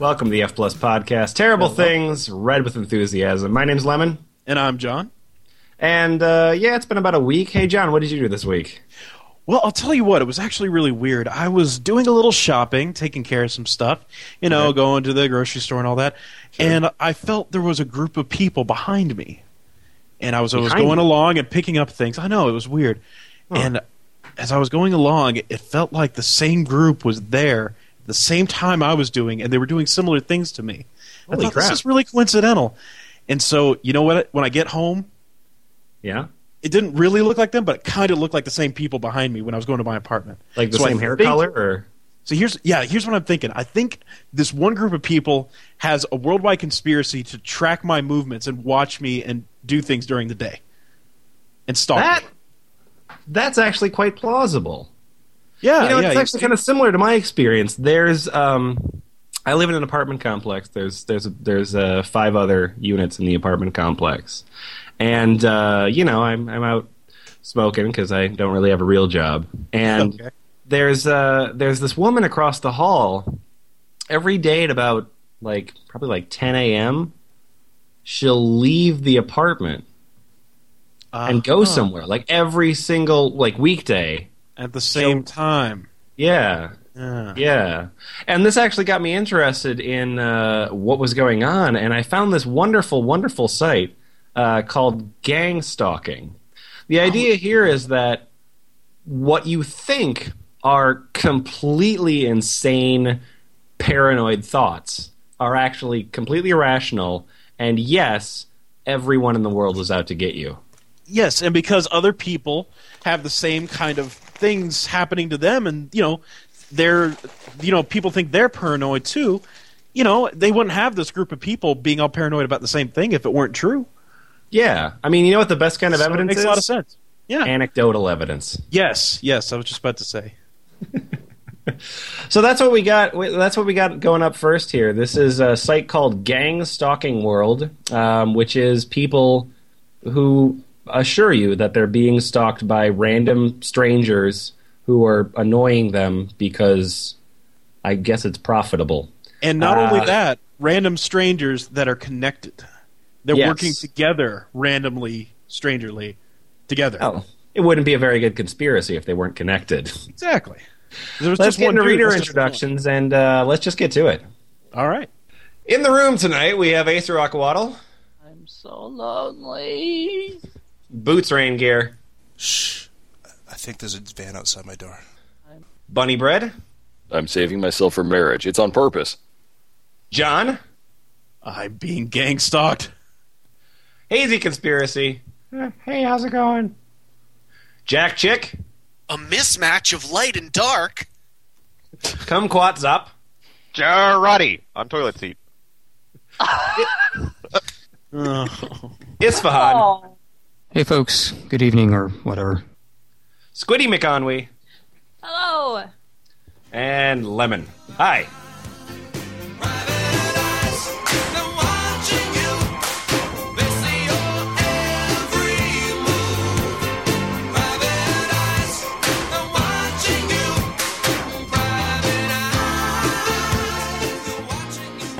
Welcome to the F Plus podcast. Terrible things, read with enthusiasm. My name's Lemon. And I'm John. And uh, yeah, it's been about a week. Hey, John, what did you do this week? Well, I'll tell you what, it was actually really weird. I was doing a little shopping, taking care of some stuff, you know, Okay. going to the grocery store and all that. And I felt there was a group of people behind me. And I was, I was going you? along and picking up things. I know, it was weird. And as I was going along, it felt like the same group was there the same time I was doing, and they were doing similar things to me. I Holy thought crap. this is really coincidental. And so, you know what? When I get home, Yeah? it didn't really look like them, but it kind of looked like the same people behind me when I was going to my apartment. Like the So I same hair think- color? or So here's yeah, here's what I'm thinking. I think this one group of people has a worldwide conspiracy to track my movements and watch me and do things during the day. And stalk That, me. that's actually quite plausible. Yeah, you know, yeah. it's actually kind of similar to my experience. There's, um, I live in an apartment complex. There's, there's, there's uh, five other units in the apartment complex, and uh, you know, I'm, I'm out smoking because I don't really have a real job, and Okay. there's, uh, there's this woman across the hall. Every day at about like probably like 10 a.m. She'll leave the apartment and go Uh-huh. somewhere. Like every single like weekday. At the same time. Yeah, Yeah. Yeah, and this actually got me interested in uh, what was going on, and I found this wonderful, wonderful site uh, called Gang Stalking. The idea here is that what you think are completely insane, paranoid thoughts are actually completely irrational, and yes, everyone in the world is out to get you. Yes, and because other people have the same kind of things happening to them, and you know, they're, you know, people think they're paranoid too. You know, they wouldn't have this group of people being all paranoid about the same thing if it weren't true. Yeah, I mean, you know what the best kind of So evidence makes is? a lot of sense. Yeah. Anecdotal evidence. yes. Yes. I was just about to say. So that's what we got. That's what we got going up first here. This is a site called Gang Stalking World, um, which is people who assure you that they're being stalked by random strangers who are annoying them because I guess it's profitable. And not Uh, only that, random strangers that are connected. They're Yes. working together randomly, strangerly, together. Oh, it wouldn't be a very good conspiracy if they weren't connected. Exactly. There was Let's just get one into reader that's just one. introductions and uh, let's just get to it. All right. In the room tonight, we have Acierocolotl, I'm so lonely. Boots Raingear, Shh. I think there's a van outside my door. Bunnybread, I'm saving myself for marriage. It's on purpose. John. I'm being gang stalked. Hazy Conspiracy. Hey, how's it going? Jack Chick, a mismatch of light and dark. Come Kumquats Up, Jarati on toilet seat. Oh. Isfahan, Oh, Hey, folks. Good evening, or whatever. Squiddy McConwee, hello. and Lemon. Hi.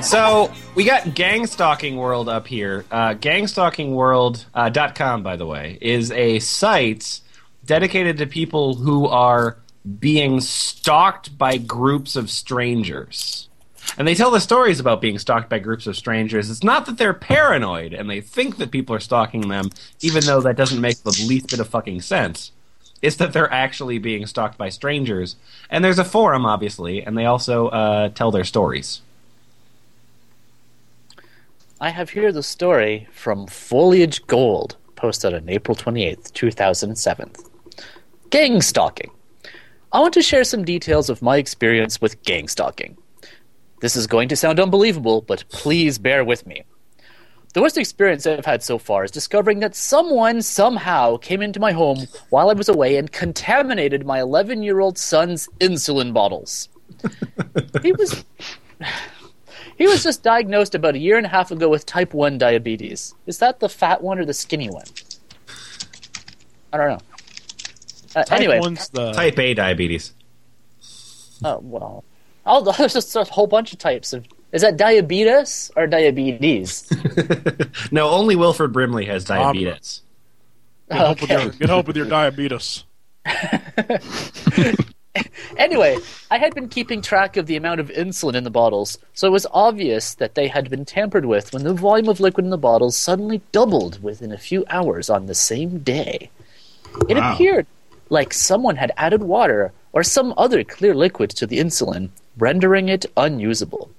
So we got Gang Stalking World up here. Uh, gangstalkingworld.com, uh, by the way, is a site dedicated to people who are being stalked by groups of strangers. And they tell the stories about being stalked by groups of strangers. It's not that they're paranoid and they think that people are stalking them, even though that doesn't make the least bit of fucking sense. It's that they're actually being stalked by strangers. And there's a forum, obviously, and they also uh, tell their stories. I have here the story from Foliage Gold, posted on April 28th, 2007. Gang stalking. I want to share some details of my experience with gang stalking. This is going to sound unbelievable, but please bear with me. The worst experience I've had so far is discovering that someone somehow came into my home while I was away and contaminated my 11 year old son's insulin bottles. he was. He was just diagnosed about a year and a half ago with type 1 diabetes. Is that the fat one or the skinny one? I don't know. Uh, Type anyway, one's the Type A diabetes. oh, well, Oh, there's just a whole bunch of types of. Is that diabetes or diabetes? no, only Wilford Brimley has diabetes. Get help, with your, get help with your diabetes. Anyway, I had been keeping track of the amount of insulin in the bottles, so it was obvious that they had been tampered with when the volume of liquid in the bottles suddenly doubled within a few hours on the same day. It Wow. appeared like someone had added water or some other clear liquid to the insulin, rendering it unusable.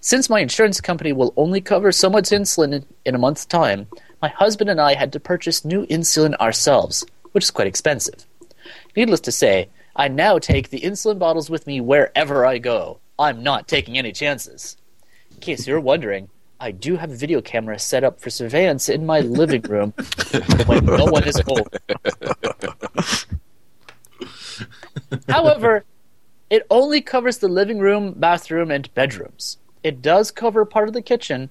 Since my insurance company will only cover so much insulin in, in a month's time, my husband and I had to purchase new insulin ourselves, which is quite expensive. Needless to say, I now take the insulin bottles with me wherever I go. I'm not taking any chances. In case you're wondering, I do have a video camera set up for surveillance in my living room when no one is home. However, it only covers the living room, bathroom, and bedrooms. It does cover part of the kitchen,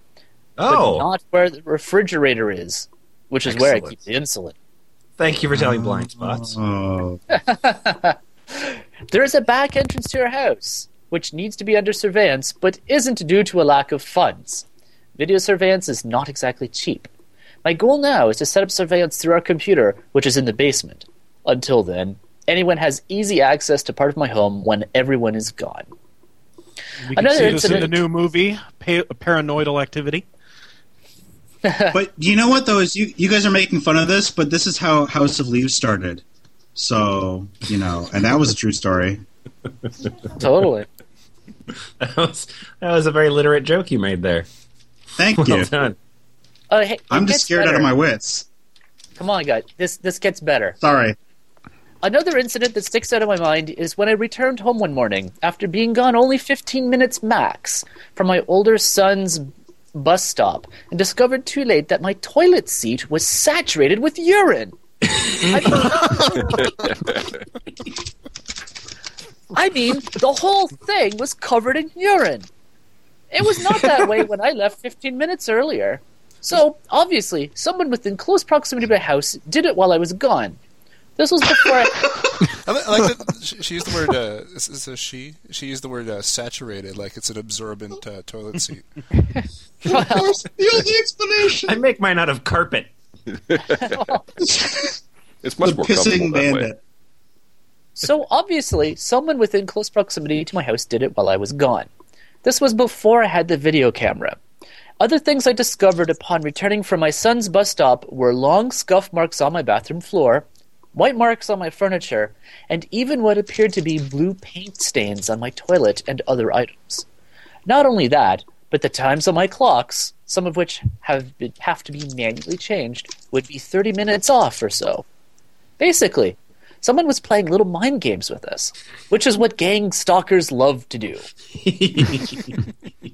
but Oh, not where the refrigerator is, which is where I keep the insulin. thank you for telling blind spots. Oh, There is a back entrance to your house, which needs to be under surveillance, but isn't due to a lack of funds. Video surveillance is not exactly cheap. My goal now is to set up surveillance through our computer, which is in the basement. Until then, anyone has easy access to part of my home when everyone is gone. We can Another see this in the new movie, pa- Paranoidal Activity. but you know what though is you you guys are making fun of this, but this is how House of Leaves started. So you know, and that was a true story. Totally. That was that was a very literate joke you made there. Thank Well you. done. Uh, hey, I'm just gets scared out of my wits. Come on, guys. This this gets better. Sorry. Another incident that sticks out of my mind is when I returned home one morning after being gone only 15 minutes max from my older son's bus stop and discovered too late that my toilet seat was saturated with urine. I, I mean, the whole thing was covered in urine. It was not that way when I left 15 minutes earlier. So, obviously, someone within close proximity to my house did it while I was gone. This was before I. I like that she, she used the word. Uh, is, is a she? She used the word uh, saturated, like it's an absorbent uh, toilet seat. Of course, the only explanation. I make mine out of carpet. It's much the more pissing comfortable that way. bandit. So obviously, someone within close proximity to my house did it while I was gone. This was before I had the video camera. Other things I discovered upon returning from my son's bus stop were long scuff marks on my bathroom floor, white marks on my furniture, and even what appeared to be blue paint stains on my toilet and other items. Not only that, but the times on my clocks, some of which have, been, have to be manually changed, would be 30 minutes off or so. Basically, someone was playing little mind games with us, which is what gang stalkers love to do.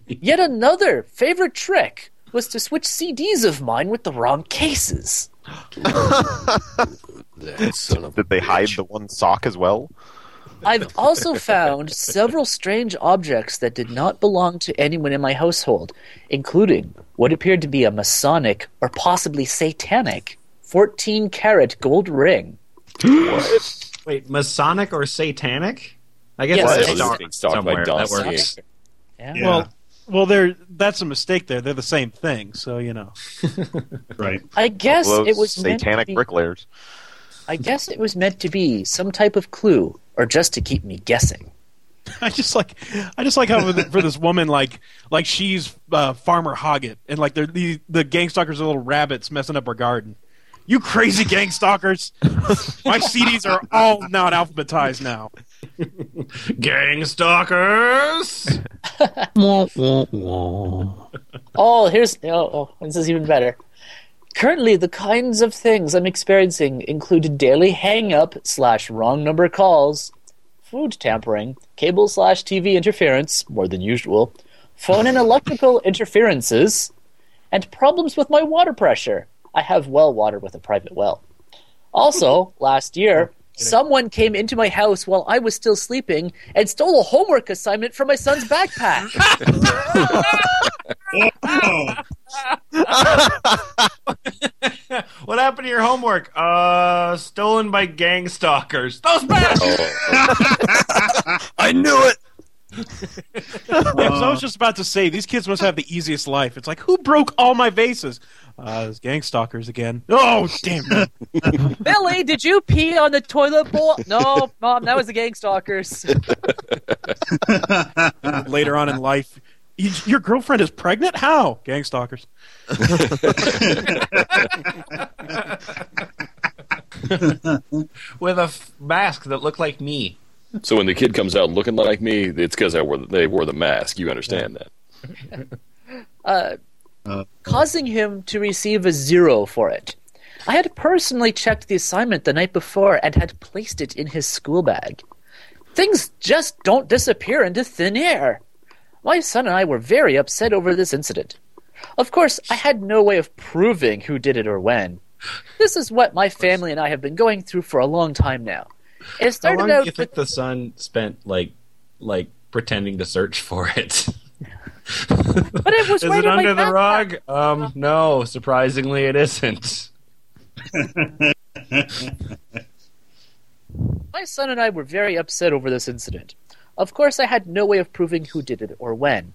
Yet another favorite trick was to switch CDs of mine with the wrong cases. That son of Did they hide the one sock as well? I've also found several strange objects that did not belong to anyone in my household, including what appeared to be a Masonic or possibly satanic 14 karat gold ring. Wait, Masonic or Satanic? I guess Yes, it's it's star being stalked somewhere. That works. Yeah. Yeah. Well, well, they're that's a mistake. There, they're the same thing. So you know. Right. I guess it was meant to satanic be- bricklayers. I guess it was meant to be some type of clue, or just to keep me guessing. I just like, I just like how for, this woman, like, like she's uh, Farmer Hoggett, and like they're, the the gang stalkers are little rabbits messing up her garden. You crazy gang stalkers! My CDs are all not alphabetized now. Gang stalkers. Oh, here's oh, oh, this is even better. Currently, the kinds of things I'm experiencing include daily hang-up slash wrong number calls, food tampering, cable slash TV interference more than usual, phone and electrical interferences, and problems with my water pressure. I have well water with a private well. Also, last year, someone came into my house while I was still sleeping and stole a homework assignment from my son's backpack. Oh, what happened to your homework? Uh, stolen by gang stalkers. Those bastards. I knew it. Yeah, 'cause I was just about to say these kids must have the easiest life. It's like who broke all my vases? Uh, it's gang stalkers again. Oh damn! it. Billy, did you pee on the toilet bowl? No, mom, that was the gang stalkers. Later on in life, you, your girlfriend is pregnant. How? Gang stalkers. With a f- mask that looked like me. So when the kid comes out looking like me, it's because I wore the, they wore the mask. You understand that? Uh, Uh, causing him to receive a zero for it. I had personally checked the assignment the night before and had placed it in his school bag. Things just don't disappear into thin air. My son and I were very upset over this incident. Of course, I had no way of proving who did it or when. This is what my family and I have been going through for a long time now. It How started long do out you with think the son spent like like pretending to search for it? But it was Is right it under the rug? Um, no. Surprisingly, it isn't. My son and I were very upset over this incident. Of course, I had no way of proving who did it or when.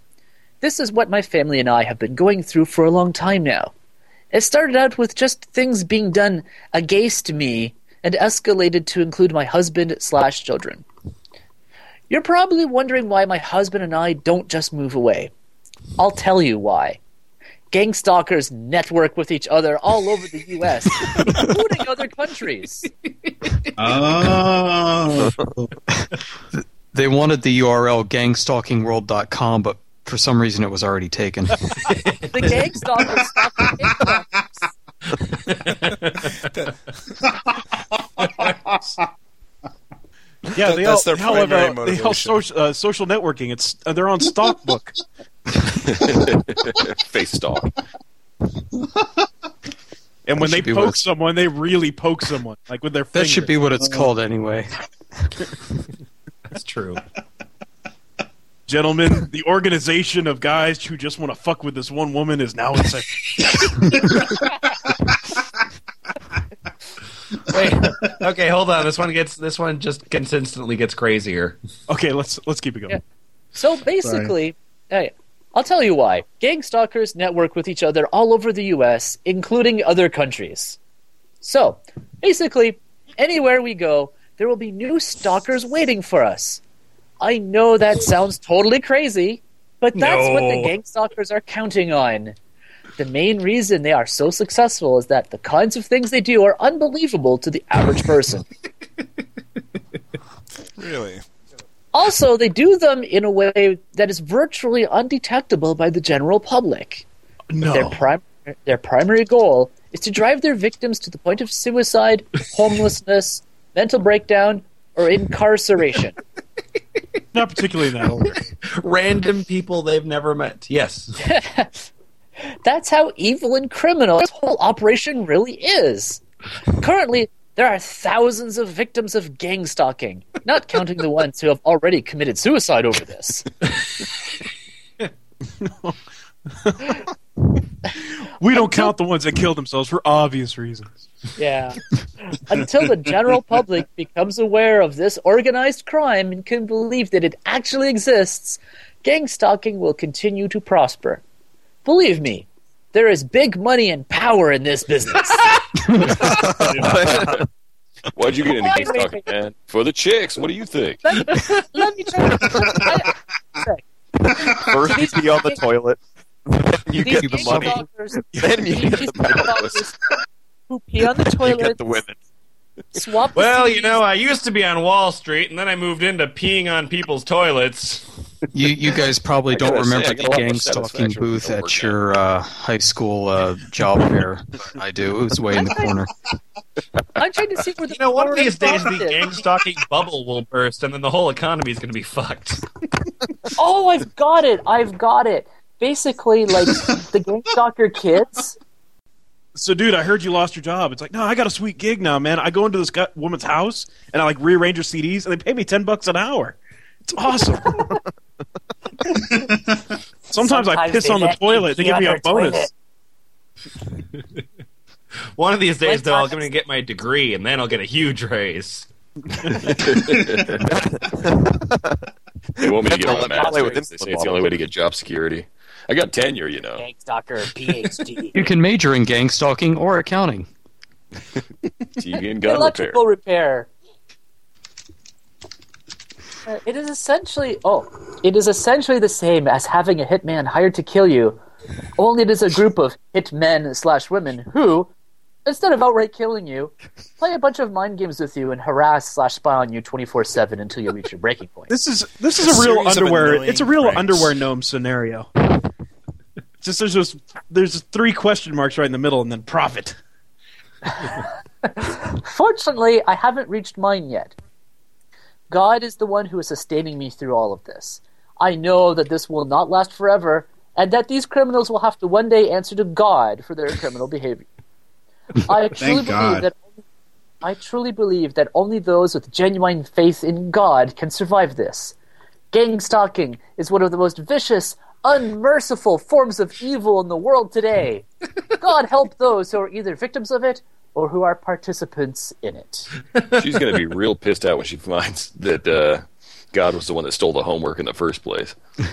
This is what my family and I have been going through for a long time now. It started out with just things being done against me and escalated to include my husband slash children. You're probably wondering why my husband and I don't just move away. I'll tell you why. Gang stalkers network with each other all over the U.S., including other countries. Oh. They wanted the URL gangstalkingworld.com, but for some reason it was already taken. The gang stalkers stalk the. Yeah, they that's all, their they all have primary they all social, uh, social networking. It's uh, they're on Stalkbook. Face stalk. And when they should be what poke someone, they really poke someone, like with their that finger. should be what it's called anyway. That's true. Gentlemen, the organization of guys who just want to fuck with this one woman is now in session. Wait. Okay, hold on. This one gets. This one just consistently gets crazier. okay, let's let's keep it going. Yeah. So basically, hey, I'll tell you why. Gang stalkers network with each other all over the U.S., including other countries. So, basically, anywhere we go, there will be new stalkers waiting for us. I know that sounds totally crazy, but that's what the No. gang stalkers are counting on. The main reason they are so successful is that the kinds of things they do are unbelievable to the average person. Really? Also, they do them in a way that is virtually undetectable by the general public. No, Their, prim- their primary goal is to drive their victims to the point of suicide, homelessness, mental breakdown, or incarceration. not particularly in that order. Random people they've never met. Yes. That's how evil and criminal this whole operation really is. Currently, there are thousands of victims of gang stalking, not counting the ones who have already committed suicide over this. We don't count the ones that kill themselves for obvious reasons. Yeah. Until the general public becomes aware of this organized crime and can believe that it actually exists, gang stalking will continue to prosper. Believe me, there is big money and power in this business. Why'd you get into Why gang stalking, man? For the chicks. What do you think? Let me tell you. I- First you pee on the toilet, then you these get the money, stalkers, then you get the gang who pee on the you toilet, get the women. swap the Well, you know, I used to be on Wall Street, and then I moved into peeing on people's toilets. You you guys probably don't gotta say, remember the get gang stalking booth at work your uh, high school uh, job fair. I do. It was way in the corner. I'm trying to see where the You know, one of these days the profit gang stalking bubble will burst, and then the whole economy is going to be fucked. Oh, I've got it. I've got it. Basically, like the gang stalker kids. So, dude, I heard you lost your job. It's like, no, I got a sweet gig now, man. I go into this guy, woman's house and I like rearrange her CDs, and they pay me ten bucks an hour. It's awesome. Sometimes, I piss on the toilet. They pee give me a bonus. One of these days, Like though, I'm going to get my degree, and then I'll get a huge raise. They want me to get on the Let me play with master. They say it's the only way to get job security. I got tenure, you know. Gang stalker, PhD. You can major in gang stalking or accounting. TV and gun repair. Electrical repair. Uh, it is essentially oh, it is essentially the same as having a hitman hired to kill you, only it is a group of hitmen slash women who, instead of outright killing you, play a bunch of mind games with you and harass slash spy on you twenty four seven until you reach your breaking point. This is this is A a real underwear. It's a real pranks. underwear gnome scenario. Just there's just there's three question marks right in the middle, and then profit. Fortunately, I haven't reached mine yet. God is the one who is sustaining me through all of this. I know that this will not last forever, and that these criminals will have to one day answer to God for their criminal behavior. I truly believe God. that I truly believe that only those with genuine faith in God can survive this. Gang stalking is one of the most vicious, unmerciful forms of evil in the world today. God help those who are either victims of it or who are participants in it. She's going to be real pissed out when she finds that uh, God was the one that stole the homework in the first place.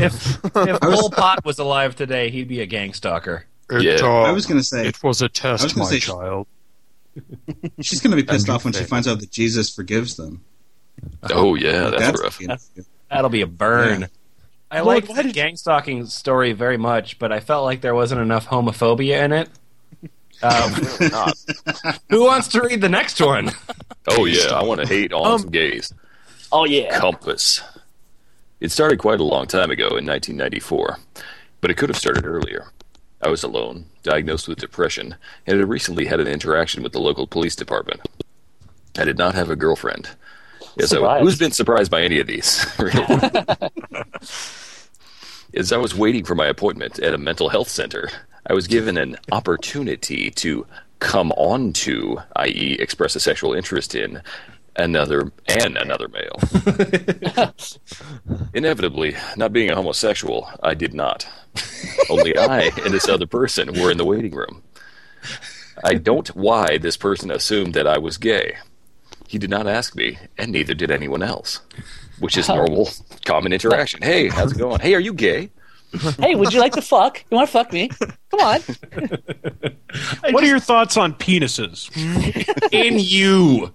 If if Pol Pot was alive today, he'd be a gang stalker. It, Yeah. uh, I was gonna say it was a test, gonna my say- child. she's gonna be pissed off when she finds out that Jesus forgives them. Oh, yeah, that's, That's rough. the- That'll be a burn. Yeah. I like the did- gang stalking story very much, but I felt like there wasn't enough homophobia in it. Um, Not. who wants to read the next one? Oh, yeah, I want to hate on Um, some gays. Oh yeah. Compass. It started quite a long time ago in 1994, but it could have started earlier. I was alone, diagnosed with depression, and had recently had an interaction with the local police department. I did not have a girlfriend. Yes, I, Surprise. who's been surprised by any of these? Really? As I was waiting for my appointment at a mental health center, I was given an opportunity to come on to, i.e., express a sexual interest in, another and another male. Inevitably, not being a homosexual, I did not. Only I and this other person were in the waiting room. I don't why this person assumed that I was gay. He did not ask me, and neither did anyone else. Which is normal, common interaction. Hey, how's it going? Hey, are you gay? Hey, would you like to fuck? You want to fuck me? Come on. What are your thoughts on penises? In you.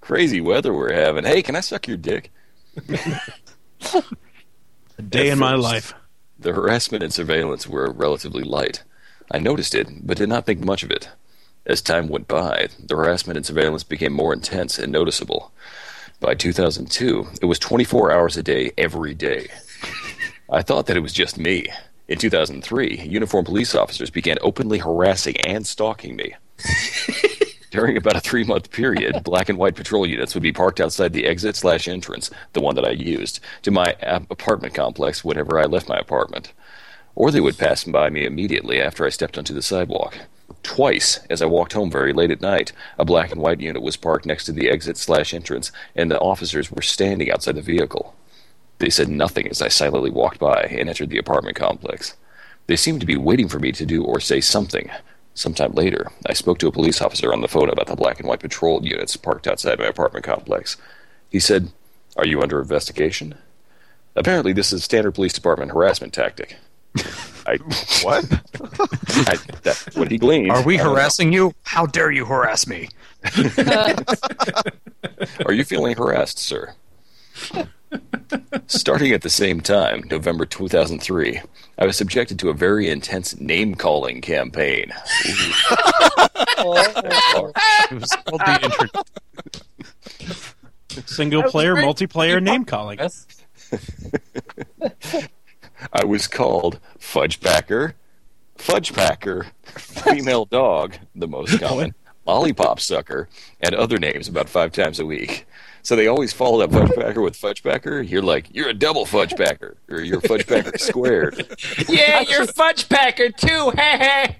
Crazy weather we're having. Hey, can I suck your dick? A day in my life. The harassment and surveillance were relatively light. I noticed it, but did not think much of it. As time went by, the harassment and surveillance became more intense and noticeable. By 2002, it was 24 hours a day, every day. I thought that it was just me. In 2003, uniformed police officers began openly harassing and stalking me. During about a three month period, black and white patrol units would be parked outside the exit slash entrance, the one that I used, to my apartment complex whenever I left my apartment. Or they would pass by me immediately after I stepped onto the sidewalk. Twice, as I walked home very late at night, a black and white unit was parked next to the exit slash entrance, and the officers were standing outside the vehicle. They said nothing as I silently walked by and entered the apartment complex. They seemed to be waiting for me to do or say something. Sometime later, I spoke to a police officer on the phone about the black and white patrol units parked outside my apartment complex. He said, Are you under investigation? Apparently, this is standard police department harassment tactic. I What? I, that's what he gleaned. Are we I don't know. harassing you? How dare you harass me? Are you feeling harassed, sir? Starting at the same time, November 2003, I was subjected to a very intense name calling campaign. Oh. It was called the intro- Single player, multiplayer name calling. I was called Fudgepacker, Fudgepacker, Female Dog, the most common, Lollipop Sucker, and other names about five times a week. So they always followed up Fudgepacker with Fudgepacker. You're like, you're a double Fudgepacker, or you're Fudgepacker squared. Yeah, you're Fudgepacker too. Hey, hey.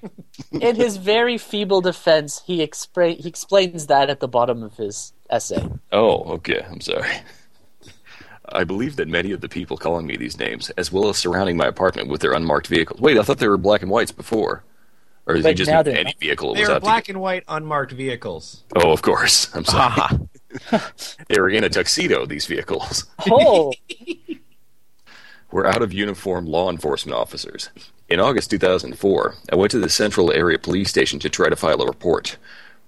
In his very feeble defense, he, expra- he explains that at the bottom of his essay. Oh, okay. I'm sorry. I believe that many of the people calling me these names, as well as surrounding my apartment with their unmarked vehicles. Wait, I thought they were black and whites before. Or is he just they're any not. vehicle They was were out to black and white unmarked vehicles. Oh, of course. I'm sorry. Ah. they were in a tuxedo, these vehicles. Oh, we're out of uniform law enforcement officers. In August 2004, I went to the Central Area Police Station to try to file a report.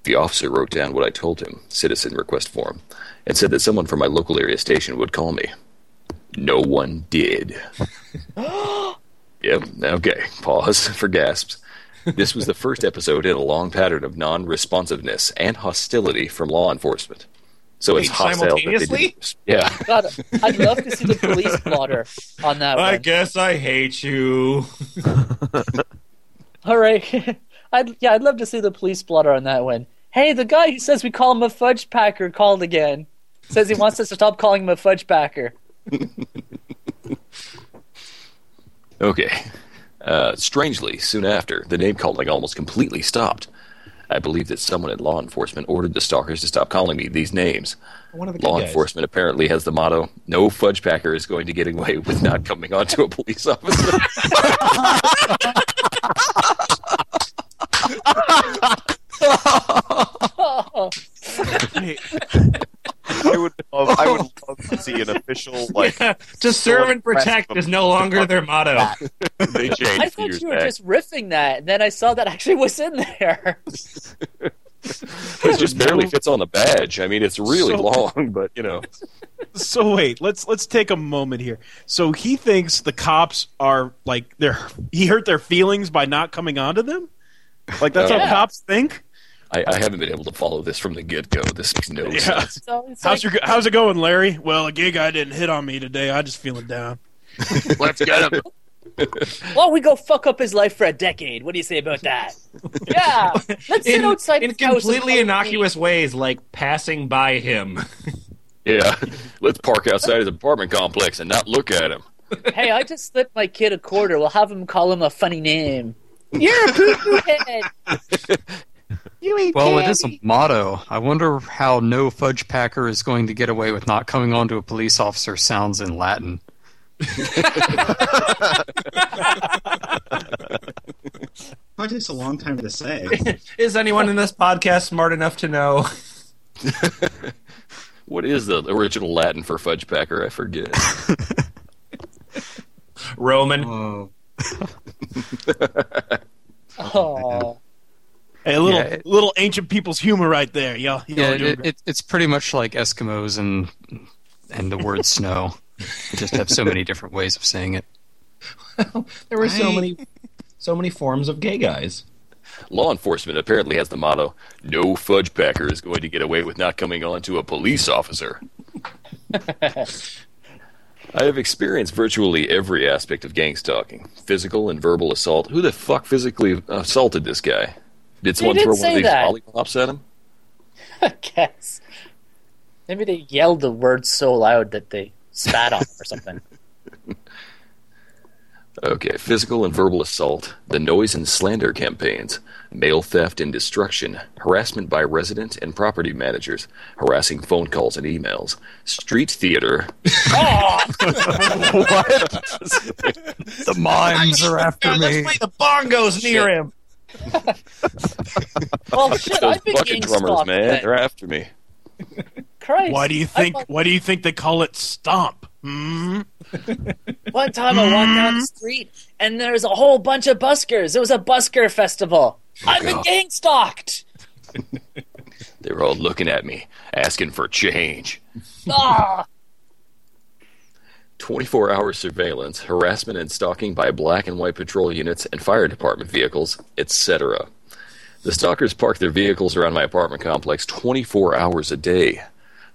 The officer wrote down what I told him, citizen request form, and said that someone from my local area station would call me. No one did. yep, okay, pause for gasps. This was the first episode in a long pattern of non responsiveness and hostility from law enforcement. So it's hostile. simultaneously? Yeah. God, I'd love to see the police blotter on that one. I one. guess I hate you. All right. I'd yeah, I'd love to see the police blotter on that one. Hey, the guy who says we call him a fudge packer called again. Says he wants us to stop calling him a fudge packer. Okay. Uh, strangely, soon after, the name calling almost completely stopped. I believe that someone in law enforcement ordered the stalkers to stop calling me these names. One of the Law guys. enforcement apparently has the motto no fudge packer is going to get away with not coming onto a police officer. Hey, I would love, I would love to see an official like to serve and protect is no longer their motto. they changed I a few thought you were back. just riffing that, and then I saw that actually was in there. It just barely fits on the badge. I mean, it's really So- long, but you know. so wait, let's let's take a moment here. So he thinks the cops are like they're he hurt their feelings by not coming onto them. Like that's Yeah. how cops think. I, I haven't been able to follow this from the get go. This makes no Yeah. sense. So it's How's like, your how's it going, Larry? Well, a gay guy didn't hit on me today. I just feeling down. Let's get him. well, we go fuck up his life for a decade. What do you say about that? yeah, let's sit In, outside in his house and completely follow innocuous ways, like passing by him. Yeah, let's park outside his apartment complex and not look at him. Hey, I just slipped my kid a quarter. We'll have him call him a funny name. You're a poo-poo head. You eat Well, it candy. is a motto. I wonder how no fudge packer is going to get away with not coming onto a police officer sounds in Latin. Probably takes a long time to say. Is anyone in this podcast smart enough to know? What is the original Latin for fudge packer? I forget. Roman. Oh, Oh, Hey, a little Yeah, it- little ancient people's humor right there. Y'all, y'all Yeah, are it, it, it's pretty much like Eskimos and and the word snow. They just have so many different ways of saying it. There were so I- many, so many forms of gay guys. Law enforcement apparently has the motto no fudge packer is going to get away with not coming on to a police officer. I have experienced virtually every aspect of gang stalking physical and verbal assault. Who the fuck physically assaulted this guy? Did someone throw one of these that. lollipops at him? I guess. Maybe they yelled the word so loud that they spat on him or something. Okay, physical and verbal assault, the noise and slander campaigns, mail theft and destruction, harassment by resident and property managers, harassing phone calls and emails, street theater, What? The mimes are after Let's me. play the bongos near him. Well, shit, those I've been bucket getting drummers, stalked, man, then. they're after me. Christ. Why do you think? thought- Why do you think they call it stomp? Hmm? One time I walked down the street and there's a whole bunch of buskers. It was a busker festival. I've been God. gang stalked. They were all looking at me, asking for change. Ah, 24 hour surveillance, harassment and stalking by black and white patrol units and fire department vehicles, etc. The stalkers park their vehicles around my apartment complex 24 hours a day.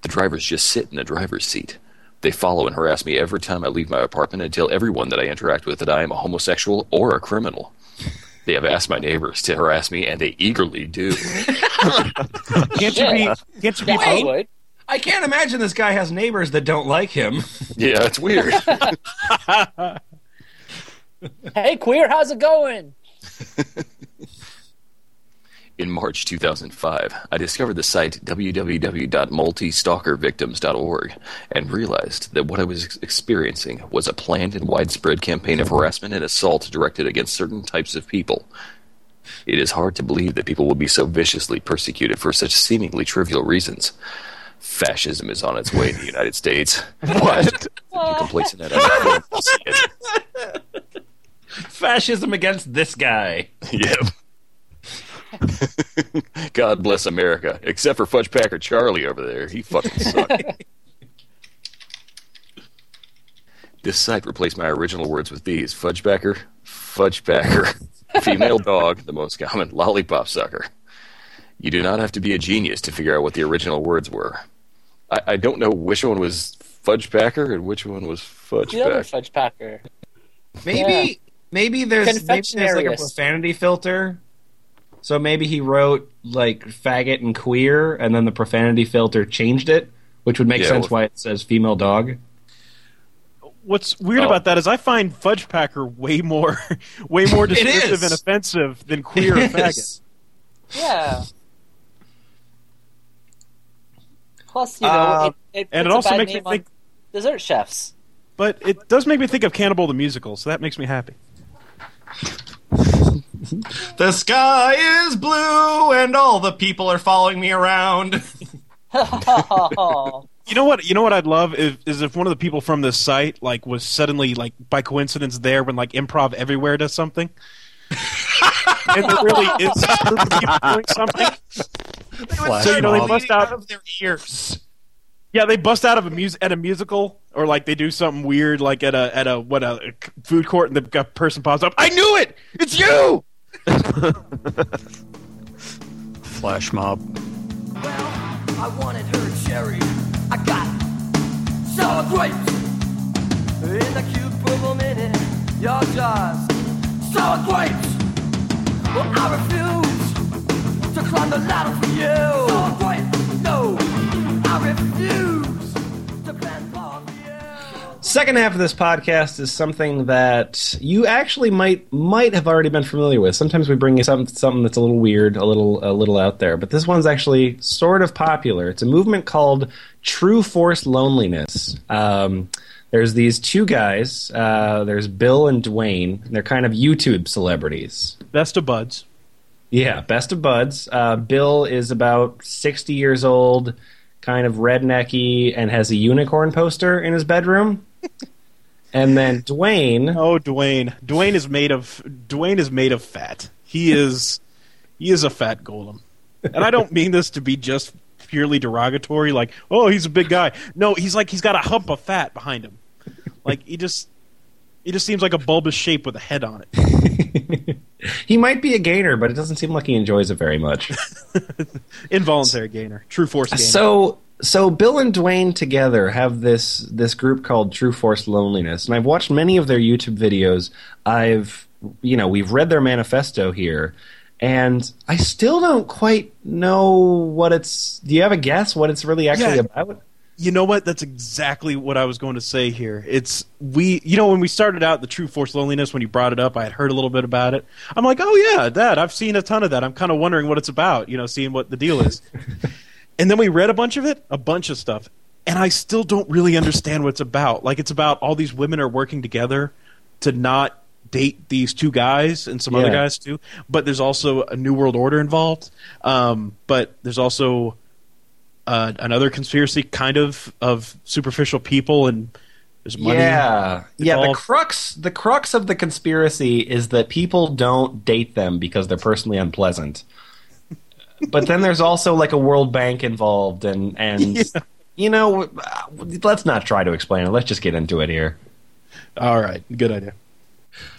The drivers just sit in the driver's seat. They follow and harass me every time I leave my apartment and tell everyone that I interact with that I am a homosexual or a criminal. They have asked my neighbors to harass me, and they eagerly do. Can't you be? Can't you be? yeah, I both? would. I can't imagine this guy has neighbors that don't like him. yeah, it's weird. Hey, queer, how's it going? In March 2005, I discovered the site www.multistalkervictims.org and realized that what I was ex- experiencing was a planned and widespread campaign of harassment and assault directed against certain types of people. It is hard to believe that people will be so viciously persecuted for such seemingly trivial reasons. Fascism is on its way in the United States. What? you complacent at it. I'll see it. Fascism against this guy. Yep. God bless America, except for Fudge Packer Charlie over there. He fucking sucked. this site replaced my original words with these: Fudgebacker, Fudgebacker, female dog, the most common lollipop sucker. You do not have to be a genius to figure out what the original words were. I, I don't know which one was Fudgebacker and which one was The other Fudgebacker. fudge packer. Maybe maybe there's maybe there's like a profanity filter. So maybe he wrote like faggot and queer, and then the profanity filter changed it, which would make Yeah, sense well- why it says female dog. What's weird Oh. about that is I find Fudge Packer way more, way more descriptive and offensive than queer or It faggot. Yeah. Plus, you know, Uh, it, it and it also makes me think- dessert chefs. But it does make me think of Cannibal the musical, so that makes me happy. The sky is blue, and all the people are following me around. You know what? You know what I'd love is, is if one of the people from this site like was suddenly like by coincidence there when like Improv Everywhere does something, and there really is a group of people doing something. So you know they bust out of their ears. Yeah, they bust out of a mus- at a musical, or like they do something weird, like at a at a what a food court, and the person pops up. I knew it. It's you. Flash mob. Well, I wanted her cherry. I got sour grapes in the cute purple mini. Your jars, sour grapes. Second half of this podcast is something that you actually might might have already been familiar with. Sometimes we bring you something something that's a little weird, a little a little out there, but this one's actually sort of popular. It's a movement called True Forced Loneliness. Um, there's these two guys. Uh, there's Bill and Dwayne. They're kind of YouTube celebrities. Best of buds. Yeah, best of buds. Uh, Bill is about 60 years old, kind of rednecky, and has a unicorn poster in his bedroom. and then Dwayne. Oh, Dwayne. Dwayne is made of Dwayne is made of fat. He is he is a fat golem, and I don't mean this to be just purely derogatory. Like, oh, he's a big guy. No, he's like he's got a hump of fat behind him. Like he just he just seems like a bulbous shape with a head on it. he might be a gainer, but it doesn't seem like he enjoys it very much. Involuntary gainer, true force gainer. So so Bill and Dwayne together have this this group called True Forced Loneliness, and I've watched many of their YouTube videos. I've you know we've read their manifesto here, and I still don't quite know what it's. Do you have a guess what it's really actually Yeah. about? You know what? That's exactly what I was going to say here. It's we, you know, when we started out the True Forced Loneliness, when you brought it up, I had heard a little bit about it. I'm like, oh yeah, that I've seen a ton of that. I'm kind of wondering what it's about, you know, seeing what the deal is. and then we read a bunch of it, a bunch of stuff, and I still don't really understand what it's about. Like, it's about all these women are working together to not date these two guys and some other guys too. But there's also a new world order involved. Um, but there's also uh, another conspiracy kind of of superficial people and there's money. Yeah, yeah. The crux, the crux of the conspiracy is that people don't date them because they're personally unpleasant. but then there's also like a World Bank involved, and and you know, uh, let's not try to explain it. Let's just get into it here. All right, good idea.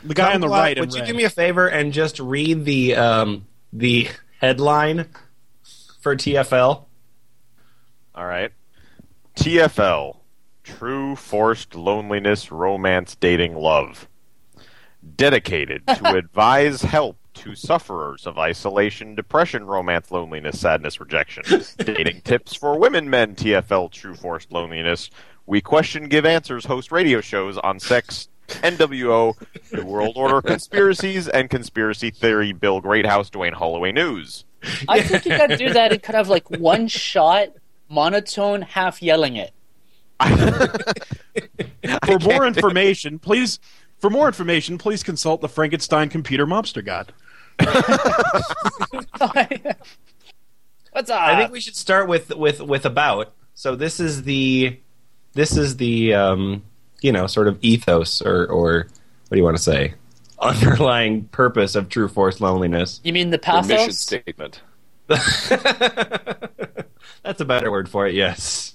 The guy on the right. Would you red. do me a favor and just read the um, the headline for TFL? All right. TFL True Forced Loneliness Romance Dating Love. Dedicated to advise help to sufferers of isolation, depression, romance, loneliness, sadness, rejection. Dating tips for women, men, TFL True Forced Loneliness. We question, give answers, host radio shows on sex, NWO, New World Order conspiracies, and conspiracy theory. Bill Greathouse, Dwayne Holloway News. I think you could do that and could have like one shot, monotone, half yelling it. For more information, please. For more information, please consult the Frankenstein Computer Mobster god. What's up? I think we should start with with with about. so this is the this is the um, you know sort of ethos or or what do you want to say underlying purpose of True Forced Loneliness. You mean the The mission statement. That's a better word for it. Yes.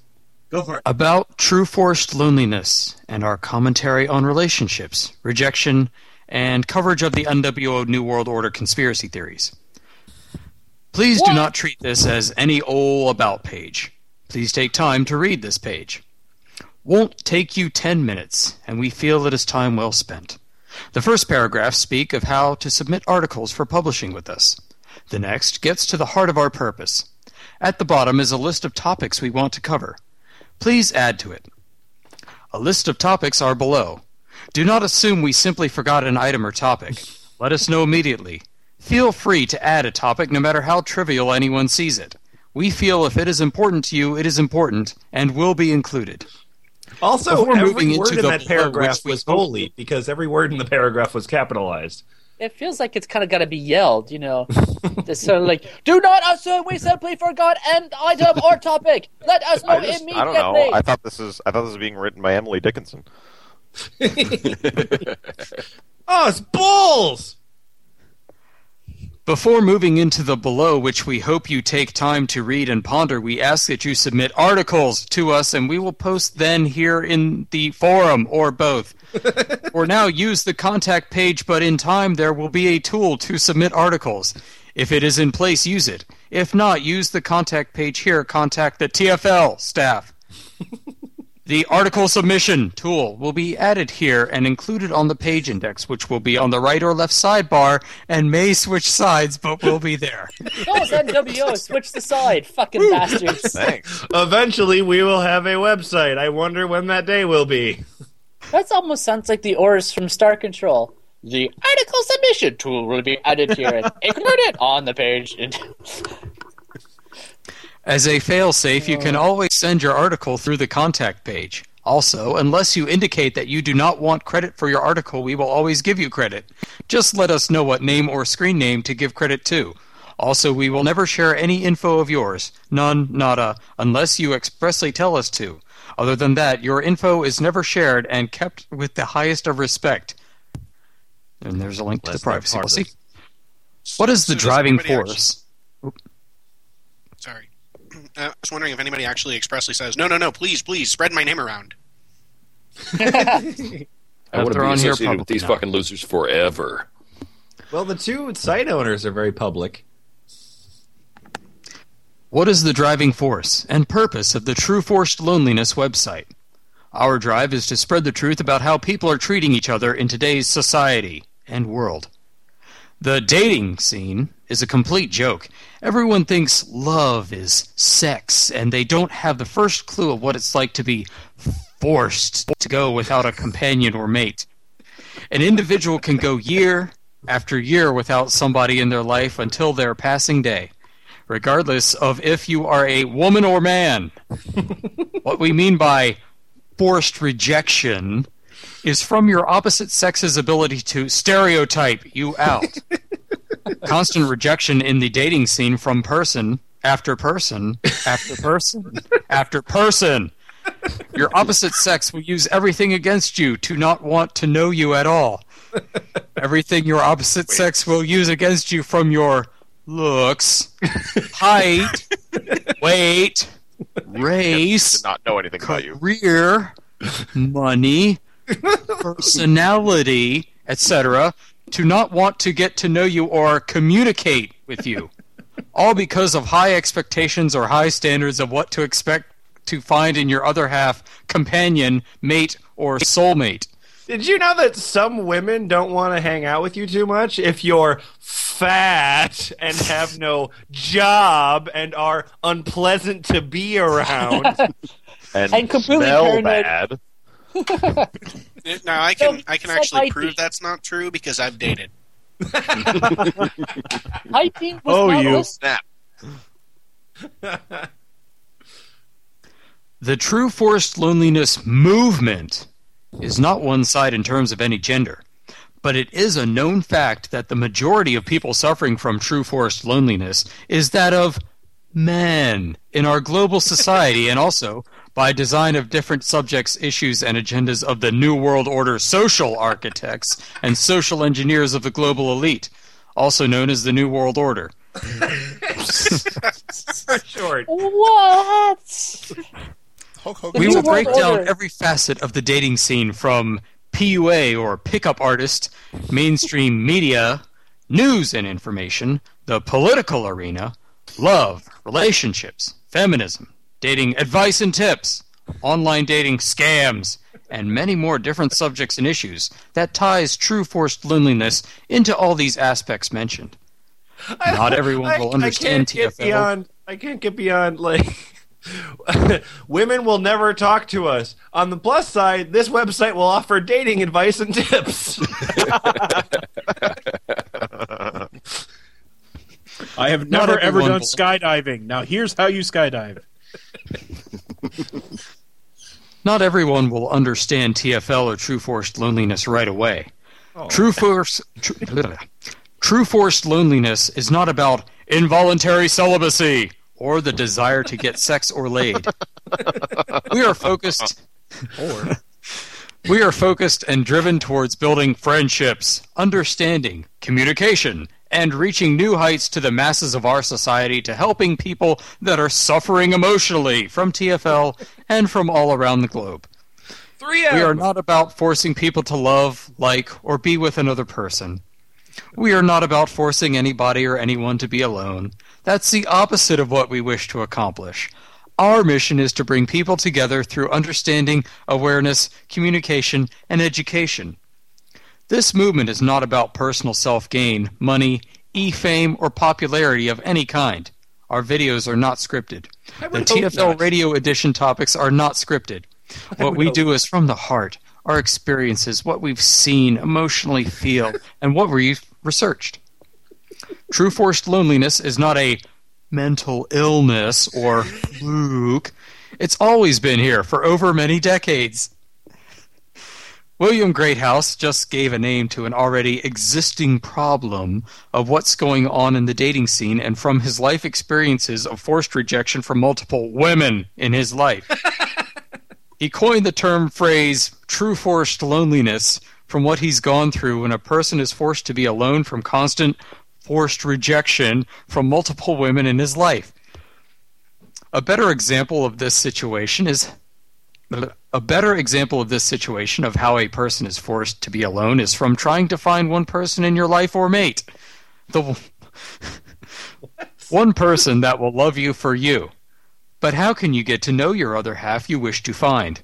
Go for it. About true forced loneliness and our commentary on relationships, rejection, and coverage of the NWO New World Order conspiracy theories. Please do not treat this as any old about page. Please take time to read this page. Won't take you 10 minutes, and we feel it is time well spent. The first paragraphs speak of how to submit articles for publishing with us. The next gets to the heart of our purpose. At the bottom is a list of topics we want to cover. Please add to it. A list of topics are below. Do not assume we simply forgot an item or topic. Let us know immediately. Feel free to add a topic no matter how trivial anyone sees it. We feel if it is important to you, it is important and will be included. Also, Before every moving into word in the that paragraph was holy because every word in the paragraph was capitalized. It feels like it's kind of got to be yelled, you know. it's sort of like, do not assume we simply forgot an item or topic. Let us know I, just, immediately. I don't know. I thought this is I thought this was being written by Emily Dickinson. Oh, it's bulls. Before moving into the below, which we hope you take time to read and ponder, we ask that you submit articles to us and we will post then here in the forum or both. For now, use the contact page, but in time there will be a tool to submit articles. If it is in place, use it. If not, use the contact page here. Contact the TFL staff. The article submission tool will be added here and included on the page index, which will be on the right or left sidebar and may switch sides, but will be there. Oh, Those NWO switch the side, fucking bastards. Thanks. Eventually, we will have a website. I wonder when that day will be. That almost sounds like the orders from Star Control. The article submission tool will be added here and included on the page. As a failsafe, you can always send your article through the contact page. Also, unless you indicate that you do not want credit for your article, we will always give you credit. Just let us know what name or screen name to give credit to. Also, we will never share any info of yours, none, nada, unless you expressly tell us to. Other than that, your info is never shared and kept with the highest of respect. And there's a link to the privacy policy. What is the driving force? Sorry. I was wondering if anybody actually expressly says, no, no, no, please, please, spread my name around. I want to be here associated with these now. fucking losers forever. Well, the two site owners are very public. What is the driving force and purpose of the True Forced Loneliness website? Our drive is to spread the truth about how people are treating each other in today's society and world. The dating scene is a complete joke. Everyone thinks love is sex, and they don't have the first clue of what it's like to be forced to go without a companion or mate. An individual can go year after year without somebody in their life until their passing day regardless of if you are a woman or man. what we mean by forced rejection is from your opposite sex's ability to stereotype you out. Constant rejection in the dating scene from person after person after person after person. Your opposite sex will use everything against you to not want to know you at all. Everything your opposite sex will use against you from your looks, height, weight, race, not know anything about you. career, money, personality, etc., to not want to get to know you or communicate with you. All because of high expectations or high standards of what to expect to find in your other half, companion, mate, or soulmate. Did you know that some women don't want to hang out with you too much if you're fat and have no job and are unpleasant to be around? And, And completely smell paranoid. bad. Now I can No, I can actually like prove IP. that's not true because I've dated. Hyping was Oh, not you. listed. Snap. The true forced loneliness movement is not one side in terms of any gender, but it is a known fact that the majority of people suffering from true forced loneliness is that of men in our global society and also by design of different subjects, issues, and agendas of the New World Order social architects and social engineers of the global elite, also known as the New World Order. For short. What? We will break down every facet of the dating scene from PUA or pickup artist, mainstream media, news and information, the political arena, love, relationships, feminism, dating advice and tips, online dating scams, and many more different subjects and issues that ties true forced loneliness into all these aspects mentioned. Not everyone will understand I can't TFL. Get beyond, I can't get beyond like women will never talk to us. On the plus side, this website will offer dating advice and tips. I have never ever done will. skydiving. Now here's how you skydive. Not everyone will understand TFL or true forced loneliness right away. Oh. True force, tr- true forced loneliness is not about involuntary celibacy or the desire to get sex or laid. we are focused. or We are focused and driven towards building friendships, understanding, communication, and reaching new heights to the masses of our society to helping people that are suffering emotionally from TFL and from all around the globe. Three We are not about forcing people to love, like, or be with another person. We are not about forcing anybody or anyone to be alone. That's the opposite of what we wish to accomplish. Our mission is to bring people together through understanding, awareness, communication, and education. This movement is not about personal self gain, money, e fame, or popularity of any kind. Our videos are not scripted. The TFL not. radio edition topics are not scripted. What we do is from the heart, our experiences, what we've seen, emotionally feel, and what we've researched. True forced loneliness is not a mental illness or fluke. It's always been here for over many decades. William Greathouse just gave a name to an already existing problem of what's going on in the dating scene and from his life experiences of forced rejection from multiple women in his life. he coined the term phrase true forced loneliness from what he's gone through when a person is forced to be alone from constant forced rejection from multiple women in his life. A better example of this situation is a better example of this situation of how a person is forced to be alone is from trying to find one person in your life or mate. The one person that will love you for you. But how can you get to know your other half you wish to find?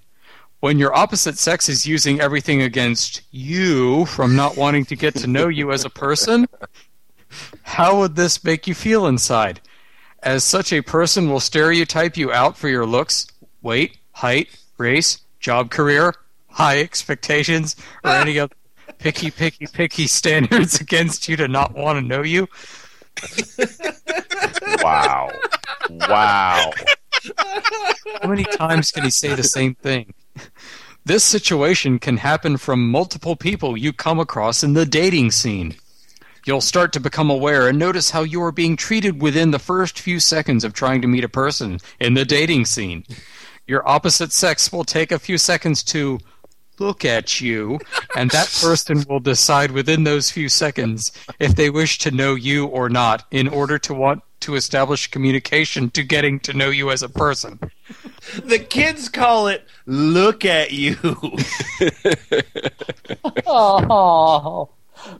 When your opposite sex is using everything against you from not wanting to get to know you as a person, how would this make you feel inside? As such a person will stereotype you out for your looks, weight, height, race, job career, high expectations, or ah. any other picky, picky, picky standards against you to not want to know you. Wow. Wow. How many times can he say the same thing? This situation can happen from multiple people you come across in the dating scene. You'll start to become aware and notice how you are being treated within the first few seconds of trying to meet a person in the dating scene. Your opposite sex will take a few seconds to look at you, and that person will decide within those few seconds if they wish to know you or not in order to want to establish communication to getting to know you as a person. The kids call it "look at you." Oh.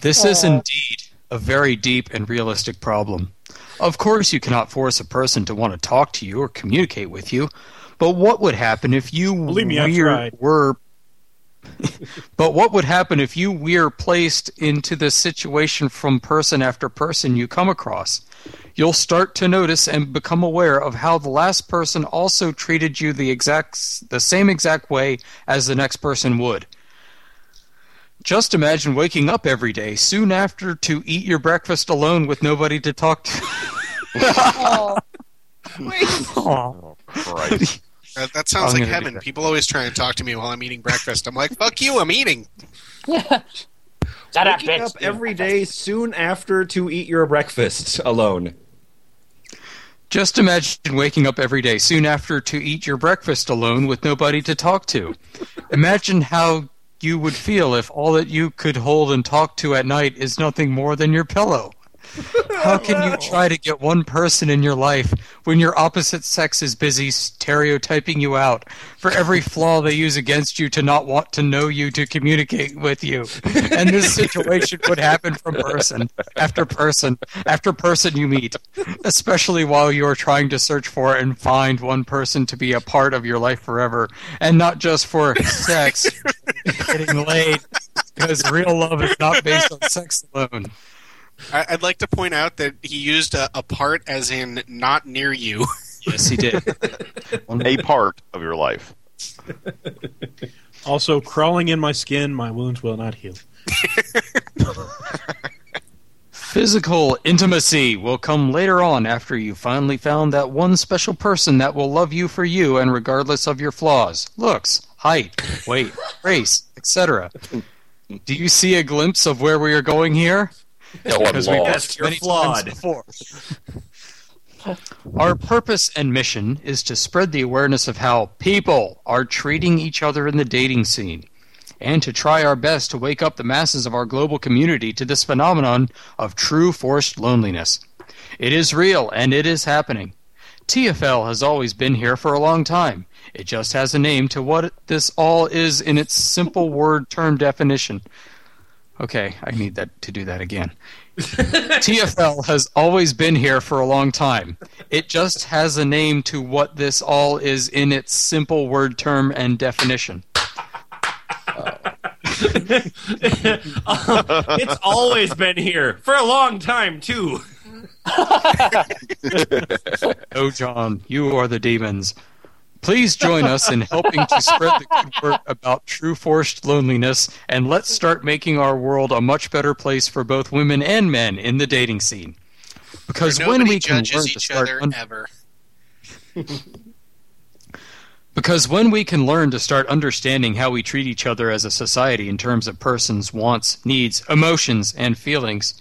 This is oh. indeed a very deep and realistic problem. Of course, you cannot force a person to want to talk to you or communicate with you, but what would happen if you me, weir- were But what would happen if you were placed into this situation from person after person you come across? You'll start to notice and become aware of how the last person also treated you the exact the same exact way as the next person would. Just imagine waking up every day soon after to eat your breakfast alone with nobody to talk to. Oh, Christ. That, that sounds I'm like heaven. People always try and talk to me while I'm eating breakfast. I'm like, fuck you, I'm eating. Shut up, Waking bitch. up every day soon after to eat your breakfast alone. Just imagine waking up every day soon after to eat your breakfast alone with nobody to talk to. Imagine how you would feel if all that you could hold and talk to at night is nothing more than your pillow. How can you try to get one person in your life when your opposite sex is busy stereotyping you out for every flaw they use against you to not want to know you to communicate with you? And this situation would happen from person after person after person you meet, especially while you are trying to search for and find one person to be a part of your life forever, and not just for sex, getting laid, because real love is not based on sex alone. I, I'd like to point out that he used a, a part as in not near you. Yes, he did. A part of your life. Also, crawling in my skin, my wounds will not heal. Physical intimacy will come later on after you finally found that one special person that will love you for you and regardless of your flaws, looks, height, weight, race, etc. Do you see a glimpse of where we are going here? No, I'm Because we've lost. asked You're many flawed. times before. Our purpose and mission is to spread the awareness of how people are treating each other in the dating scene, and to try our best to wake up the masses of our global community to this phenomenon of true forced loneliness. It is real and it is happening. TFL has always been here for a long time. It just has a name to what this all is in its simple word term definition. Okay, I need that to do that again. TFL has always been here for a long time. It just has a name to what this all is in its simple word term and definition. it's always been here for a long time too. Oh, John, you are the demons. Please join us in helping to spread the good word about true forced loneliness, and let's start making our world a much better place for both women and men in the dating scene. Because when we can learn to start un- ever. Because when we can learn to start understanding how we treat each other as a society in terms of persons' wants, needs, emotions, and feelings,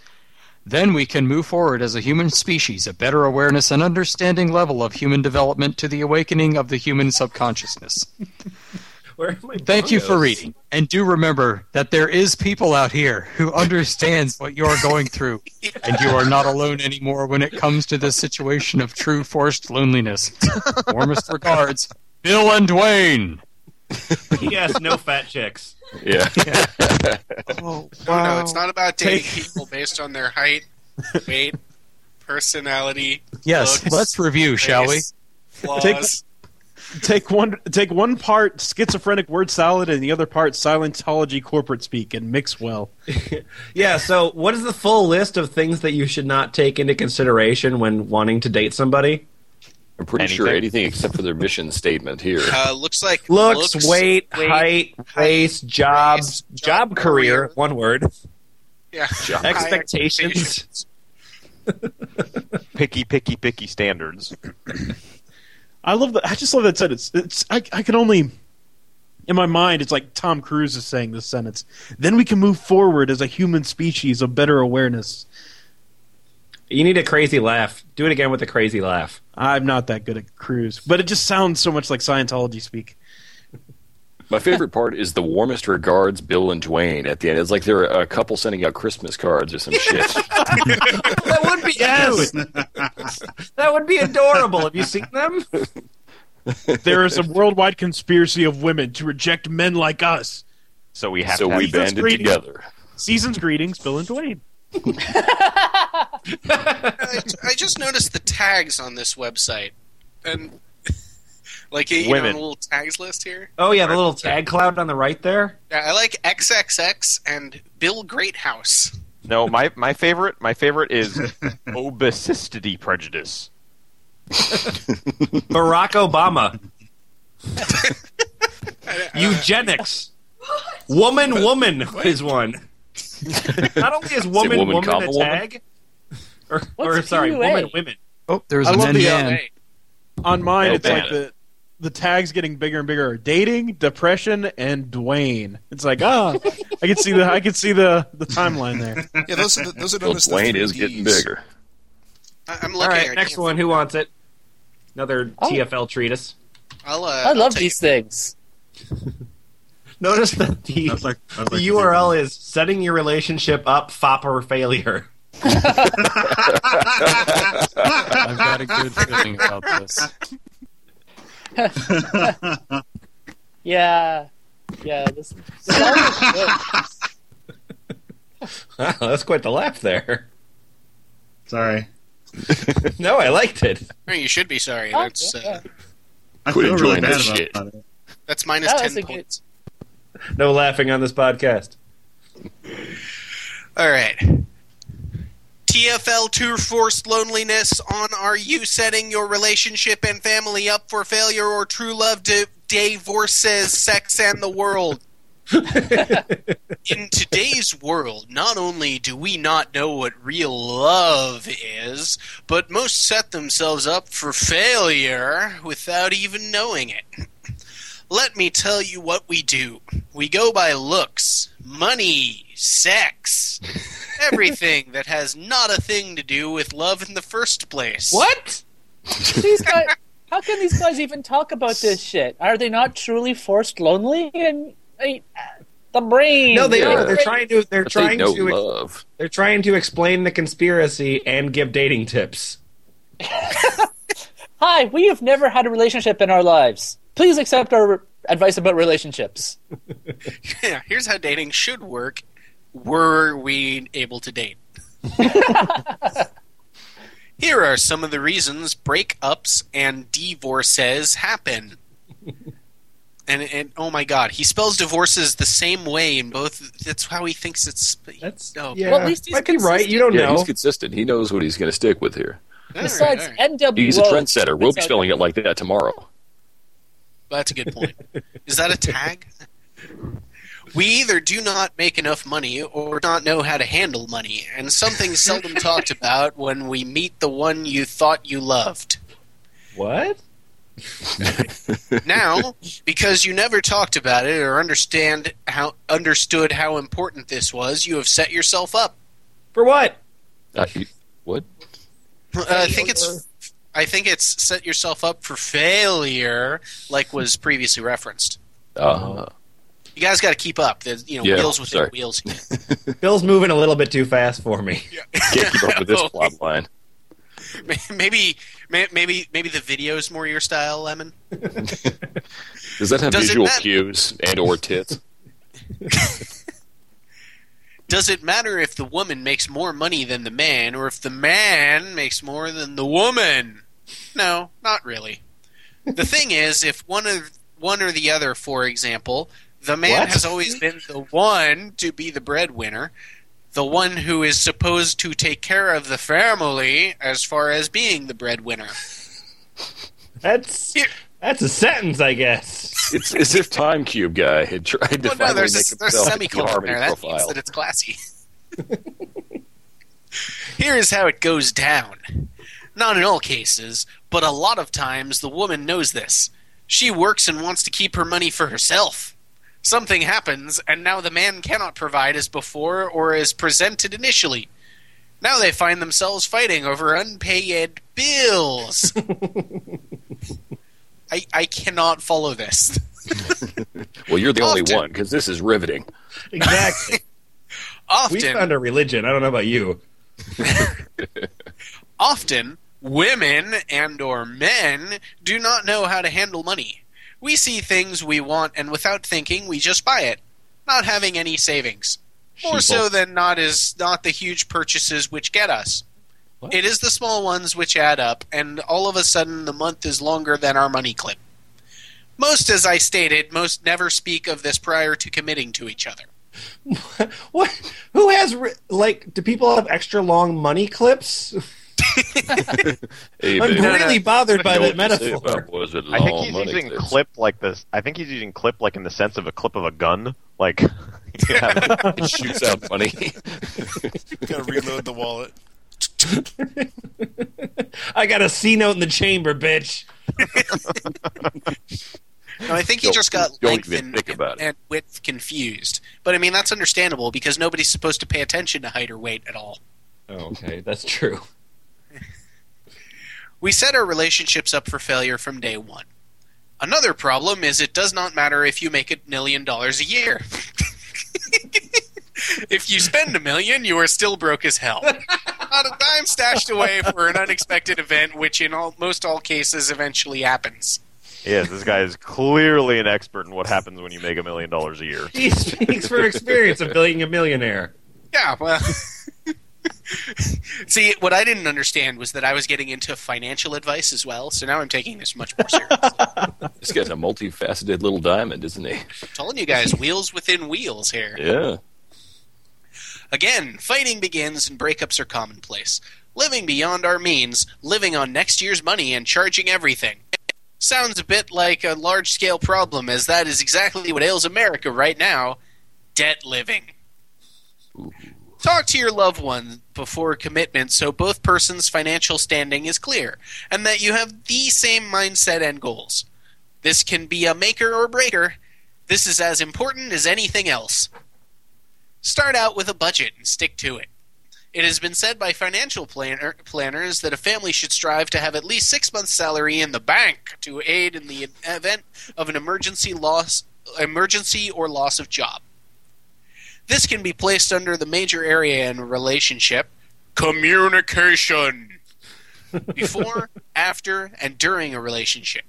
then we can move forward as a human species, a better awareness and understanding level of human development to the awakening of the human subconsciousness. Where are my Thank you for reading. And do remember that there is people out here who understands what you are going through, and you are not alone anymore when it comes to this situation of true forced loneliness. Warmest regards, Bill and Dwayne. P.S. No fat chicks. Yeah. Oh, No, no, it's not about dating Take- people based on their height, weight, personality, Yes, looks, let's review, shall we? Flaws. Take- Take one, take one part schizophrenic word salad and the other part Scientology corporate speak, and mix well. Yeah, so what is the full list of things that you should not take into consideration when wanting to date somebody? I'm pretty sure Anything? anything except for their mission statement here. Uh, looks like Looks, weight, weight, height, race, job, race, job, job, career, career. one word, yeah, Job. expectations. Picky, picky, picky standards. I love that. I just love that sentence. It's I, I can only in my mind it's like Tom Cruise is saying this sentence. Then we can move forward as a human species of better awareness. You need a crazy laugh. Do it again with a crazy laugh. I'm not that good at Cruise, but it just sounds so much like Scientology speak. My favorite part is the warmest regards, Bill and Dwayne. At the end, it's like they're a couple sending out Christmas cards or some shit. That would be cute. that would be adorable. Have you seen them? There is a worldwide conspiracy of women to reject men like us. So we have so to we have banded great. together. Season's greetings, Bill and Dwayne. I, I just noticed the tags on this website, and like you know, Women. the little tags list here. Oh yeah, the little tag cloud on the right there. Yeah, I like XXX and Bill Greathouse. No, my my favorite my favorite is obesity prejudice. Barack Obama. Eugenics. Woman, woman is one. Not only is woman, woman, woman, comma, a woman? tag, or, or sorry, QA? woman, women. Oh, there's I a love men the, man. Hey, On mine, Oh, it's like the the tags getting bigger and bigger. Dating, depression, and Dwayne. It's like ah, I can see the I can see the the timeline there. Yeah, those are the, those are known Well, as Dwayne three is getting bigger. I- I'm looking. right, I next one. Who wants it? Another Oh. TFL treatise. I'll, uh, I I'll love these it. things. Notice that the, That's like, that's the like URL is setting your relationship up, fop or failure. I've got a good feeling about this. Yeah, yeah. This, this good. Wow, that's quite the laugh there. Sorry. No, I liked it. You should be sorry. Oh, That's yeah, uh. I Quit feel really bad about shit. it. that's minus That ten was a good- points. No laughing on this podcast. All right. TFL True Forced Loneliness on Are You Setting Your Relationship and Family Up for Failure or True Love to Divorces, Sex, and the World? In today's world, not only do we not know what real love is, but most set themselves up for failure without even knowing it. Let me tell you what we do. We go by looks, money, sex, everything that has not a thing to do with love in the first place. What? These guys. How can these guys even talk about this shit? Are they not truly forced lonely? And I, the brain. No, they Yeah. are. They're trying to. They're But trying know to. ex- love. They're trying to explain the conspiracy and give dating tips. Hi, we have never had a relationship in our lives. Please accept our advice about relationships. Yeah, here's how dating should work. Were we able to date? Here are some of the reasons breakups and divorces happen. And, and oh my god, he spells divorces the same way in both. That's how he thinks it's. That's no. yeah. Well, at least he's might be right. You don't Yeah, know. he's consistent. He knows what he's going to stick with here. All right, Besides, all right. NWO. He's a trendsetter. We'll be spelling it like that tomorrow. That's a good point. Is that a tag? We either do not make enough money or not know how to handle money, and something seldom talked about when we meet the one you thought you loved. What? Now, because you never talked about it or understand how understood how important this was, you have set yourself up. For what? Uh, you- what? Uh, I think it's I think it's set yourself up for failure, like was previously referenced. Uh, You guys got to keep up. There's you know Yeah, wheels within sorry. wheels. Bill's moving a little bit too fast for me. can't keep up with this plot line. maybe maybe maybe the video's more your style, Lemon. Does that have Does visual matter? cues and or tits? Does it matter if the woman makes more money than the man, or if the man makes more than the woman? No, not really. The thing is, if one of one or the other, for example, the man What? has always been the one to be the breadwinner, the one who is supposed to take care of the family as far as being the breadwinner. That's Here- that's a sentence, I guess. It's as if Time Cube guy had tried to Well, no, finally there's make a, there's himself a semicolon harmony there. That means profile. that it's classy. Here is how it goes down. Not in all cases, but a lot of times the woman knows this. She works and wants to keep her money for herself. Something happens, and now the man cannot provide as before or as presented initially. Now they find themselves fighting over unpaid bills. I, I cannot follow this. Well, you're the only one because this is riveting. Exactly. Often. we found a religion. I don't know about you. often women and or men do not know how to handle money. We see things we want and without thinking we just buy it, not having any savings. More so than not is not the huge purchases which get us. What? It is the small ones which add up, and all of a sudden the month is longer than our money clip. Most, as I stated, most never speak of this prior to committing to each other. What? Who has like? Do people have extra long money clips? Hey, I'm really bothered by that what to say metaphor. about was it I think he's money using clips? clip like this. I think he's using clip like in the sense of a clip of a gun. Like, yeah, It shoots out money. Gotta reload the wallet. I got a C note in the chamber, bitch. No, I think he Don't- just got length even and, think about it. and width confused. But I mean, that's understandable because nobody's supposed to pay attention to height or weight at all. Oh, okay, that's true. We set our relationships up for failure from day one. Another problem is it does not matter if you make a million dollars a year. if you spend a million, you are still broke as hell. Not a dime stashed away for an unexpected event, which in all, most all cases eventually happens. Yes, this guy is clearly an expert in what happens when you make a million dollars a year. He speaks from experience of being a millionaire. Yeah, well. See, what I didn't understand was that I was getting into financial advice as well, so now I'm taking this much more seriously. This guy's a multifaceted little diamond, isn't he? I'm telling you guys, wheels within wheels here. Yeah. Again, fighting begins and breakups are commonplace. Living beyond our means, living on next year's money and charging everything. Sounds a bit like a large scale problem, as that is exactly what ails America right now debt living. Talk to your loved one before commitment so both persons' financial standing is clear and that you have the same mindset and goals. This can be a maker or breaker. This is as important as anything else. Start out with a budget and stick to it. It has been said by financial planner, planners that a family should strive to have at least six months' salary in the bank to aid in the event of an emergency loss, emergency or loss of job. This can be placed under the major area in relationship communication. Before, after, and during a relationship.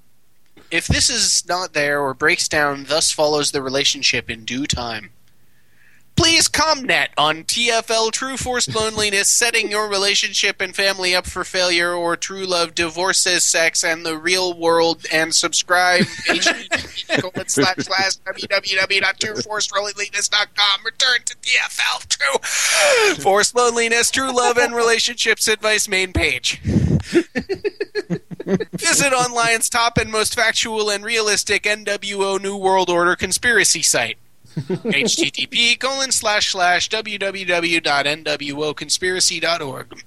If this is not there or breaks down, thus follows the relationship in due time. Please ComNet on TFL True Forced Loneliness, setting your relationship and family up for failure, or True Love divorces sex and the real world, and subscribe http slash slash www.trueforcedloneliness.com. Return to TFL True Forced Loneliness, True Love, and Relationships Advice main page. Visit online's top and most factual and realistic NWO New World Order conspiracy site http colon slash slash www.nwoconspiracy.org.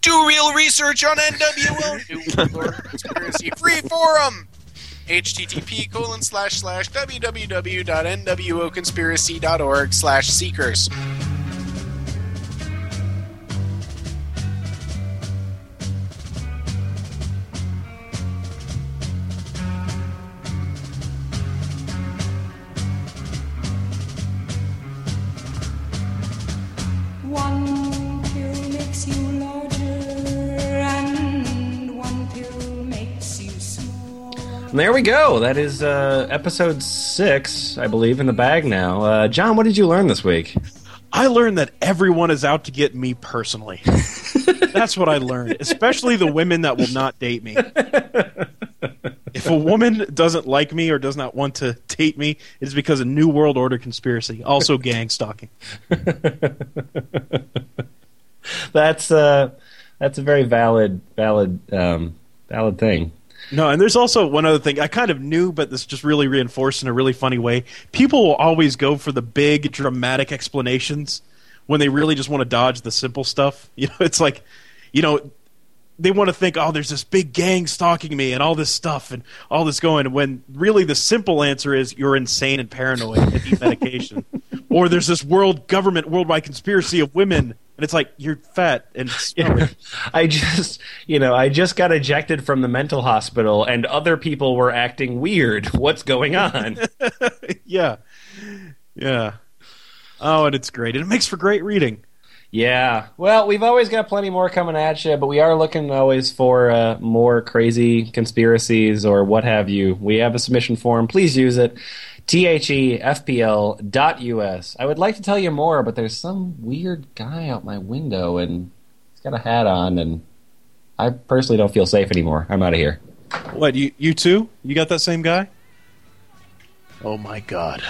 Do real research on NWO Conspiracy Free Forum. http colon slash slash www.nwoconspiracy.org slash seekers. And there we go. That is uh, episode six, I believe, in the bag now. Uh, John, what did you learn this week? I learned that everyone is out to get me personally. That's what I learned, especially the women that will not date me. If a woman doesn't like me or does not want to date me, it is because of New World Order conspiracy, also gang stalking. That's uh, that's a very valid, valid, um, valid thing. No, and there's also one other thing I kind of knew, but this just really reinforced in a really funny way. People will always go for the big dramatic explanations when they really just want to dodge the simple stuff. You know, it's like, you know, they want to think, oh, there's this big gang stalking me and all this stuff and all this going. When really the simple answer is you're insane and paranoid and need medication, or there's this world government worldwide conspiracy of women, and it's like you're fat and. I just, you know, I just got ejected from the mental hospital, and other people were acting weird. What's going on? yeah, yeah. Oh, and it's great, and it makes for great reading. Yeah. Well, we've always got plenty more coming at you, but we are looking always for uh, more crazy conspiracies or what have you. We have a submission form. Please use it. E thefpl.us. I would like to tell you more, but there's some weird guy out my window and he's got a hat on, and I personally don't feel safe anymore. I'm out of here. What you you too? You got that same guy? Oh my god.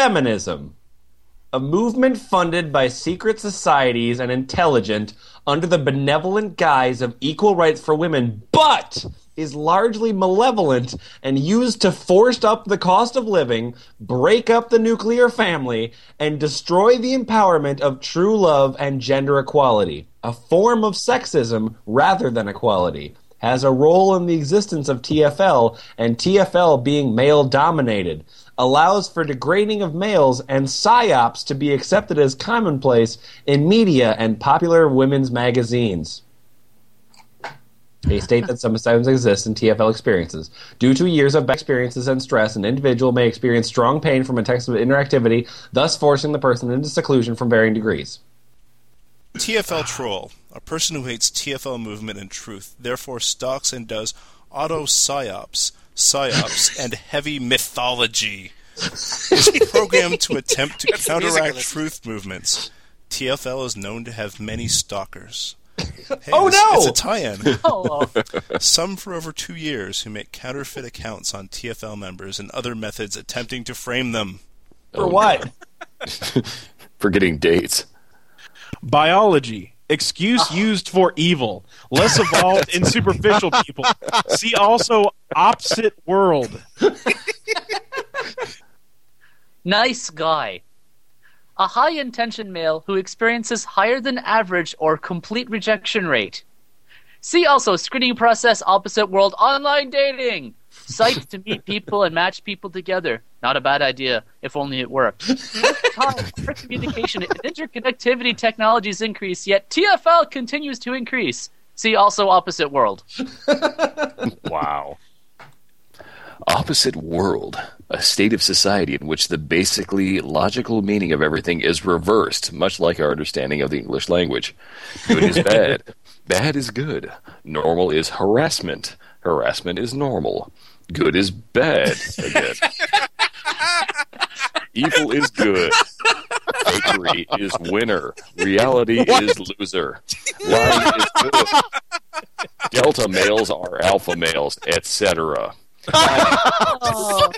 Feminism. a movement funded by secret societies and intelligent under the benevolent guise of equal rights for women, but is largely malevolent and used to force up the cost of living, break up the nuclear family, and destroy the empowerment of true love and gender equality. A form of sexism rather than equality. Has a role in the existence of TFL, and TFL being male dominated allows for degrading of males and psyops to be accepted as commonplace in media and popular women's magazines. They state that some sometimes exist in TFL experiences. Due to years of bad experiences and stress, an individual may experience strong pain from intensive interactivity, thus forcing the person into seclusion from varying degrees. TFL troll, a person who hates TFL movement and truth, therefore stalks and does auto psyops, psyops, and heavy mythology. Is programmed to attempt to That's the music of counteract it. truth movements. TFL is known to have many stalkers. Oh, hey, Oh, it's, no! It's a tie-in. Oh, Some for over two years who make counterfeit accounts on TFL members and other methods attempting to frame them. For what? For getting dates. Biology. Excuse ah. used for evil. Less evolved in superficial people. See also opposite world. nice guy. A high intention male who experiences higher than average or complete rejection rate. See also screening process opposite world online dating. Sites to meet people and match people together. Not a bad idea, if only it worked. Time for communication and interconnectivity technologies increase, yet TFL continues to increase. See also opposite world. Wow. Opposite world, a state of society in which the basically logical meaning of everything is reversed, much like our understanding of the English language. Good is bad, bad is good, normal is harassment, harassment is normal, good is bad again. Evil is good. Fakery is winner. Reality is loser. Lying is good. Delta males are alpha males, etc. Oh,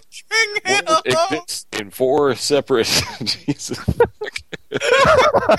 World exists in four separate. Jesus.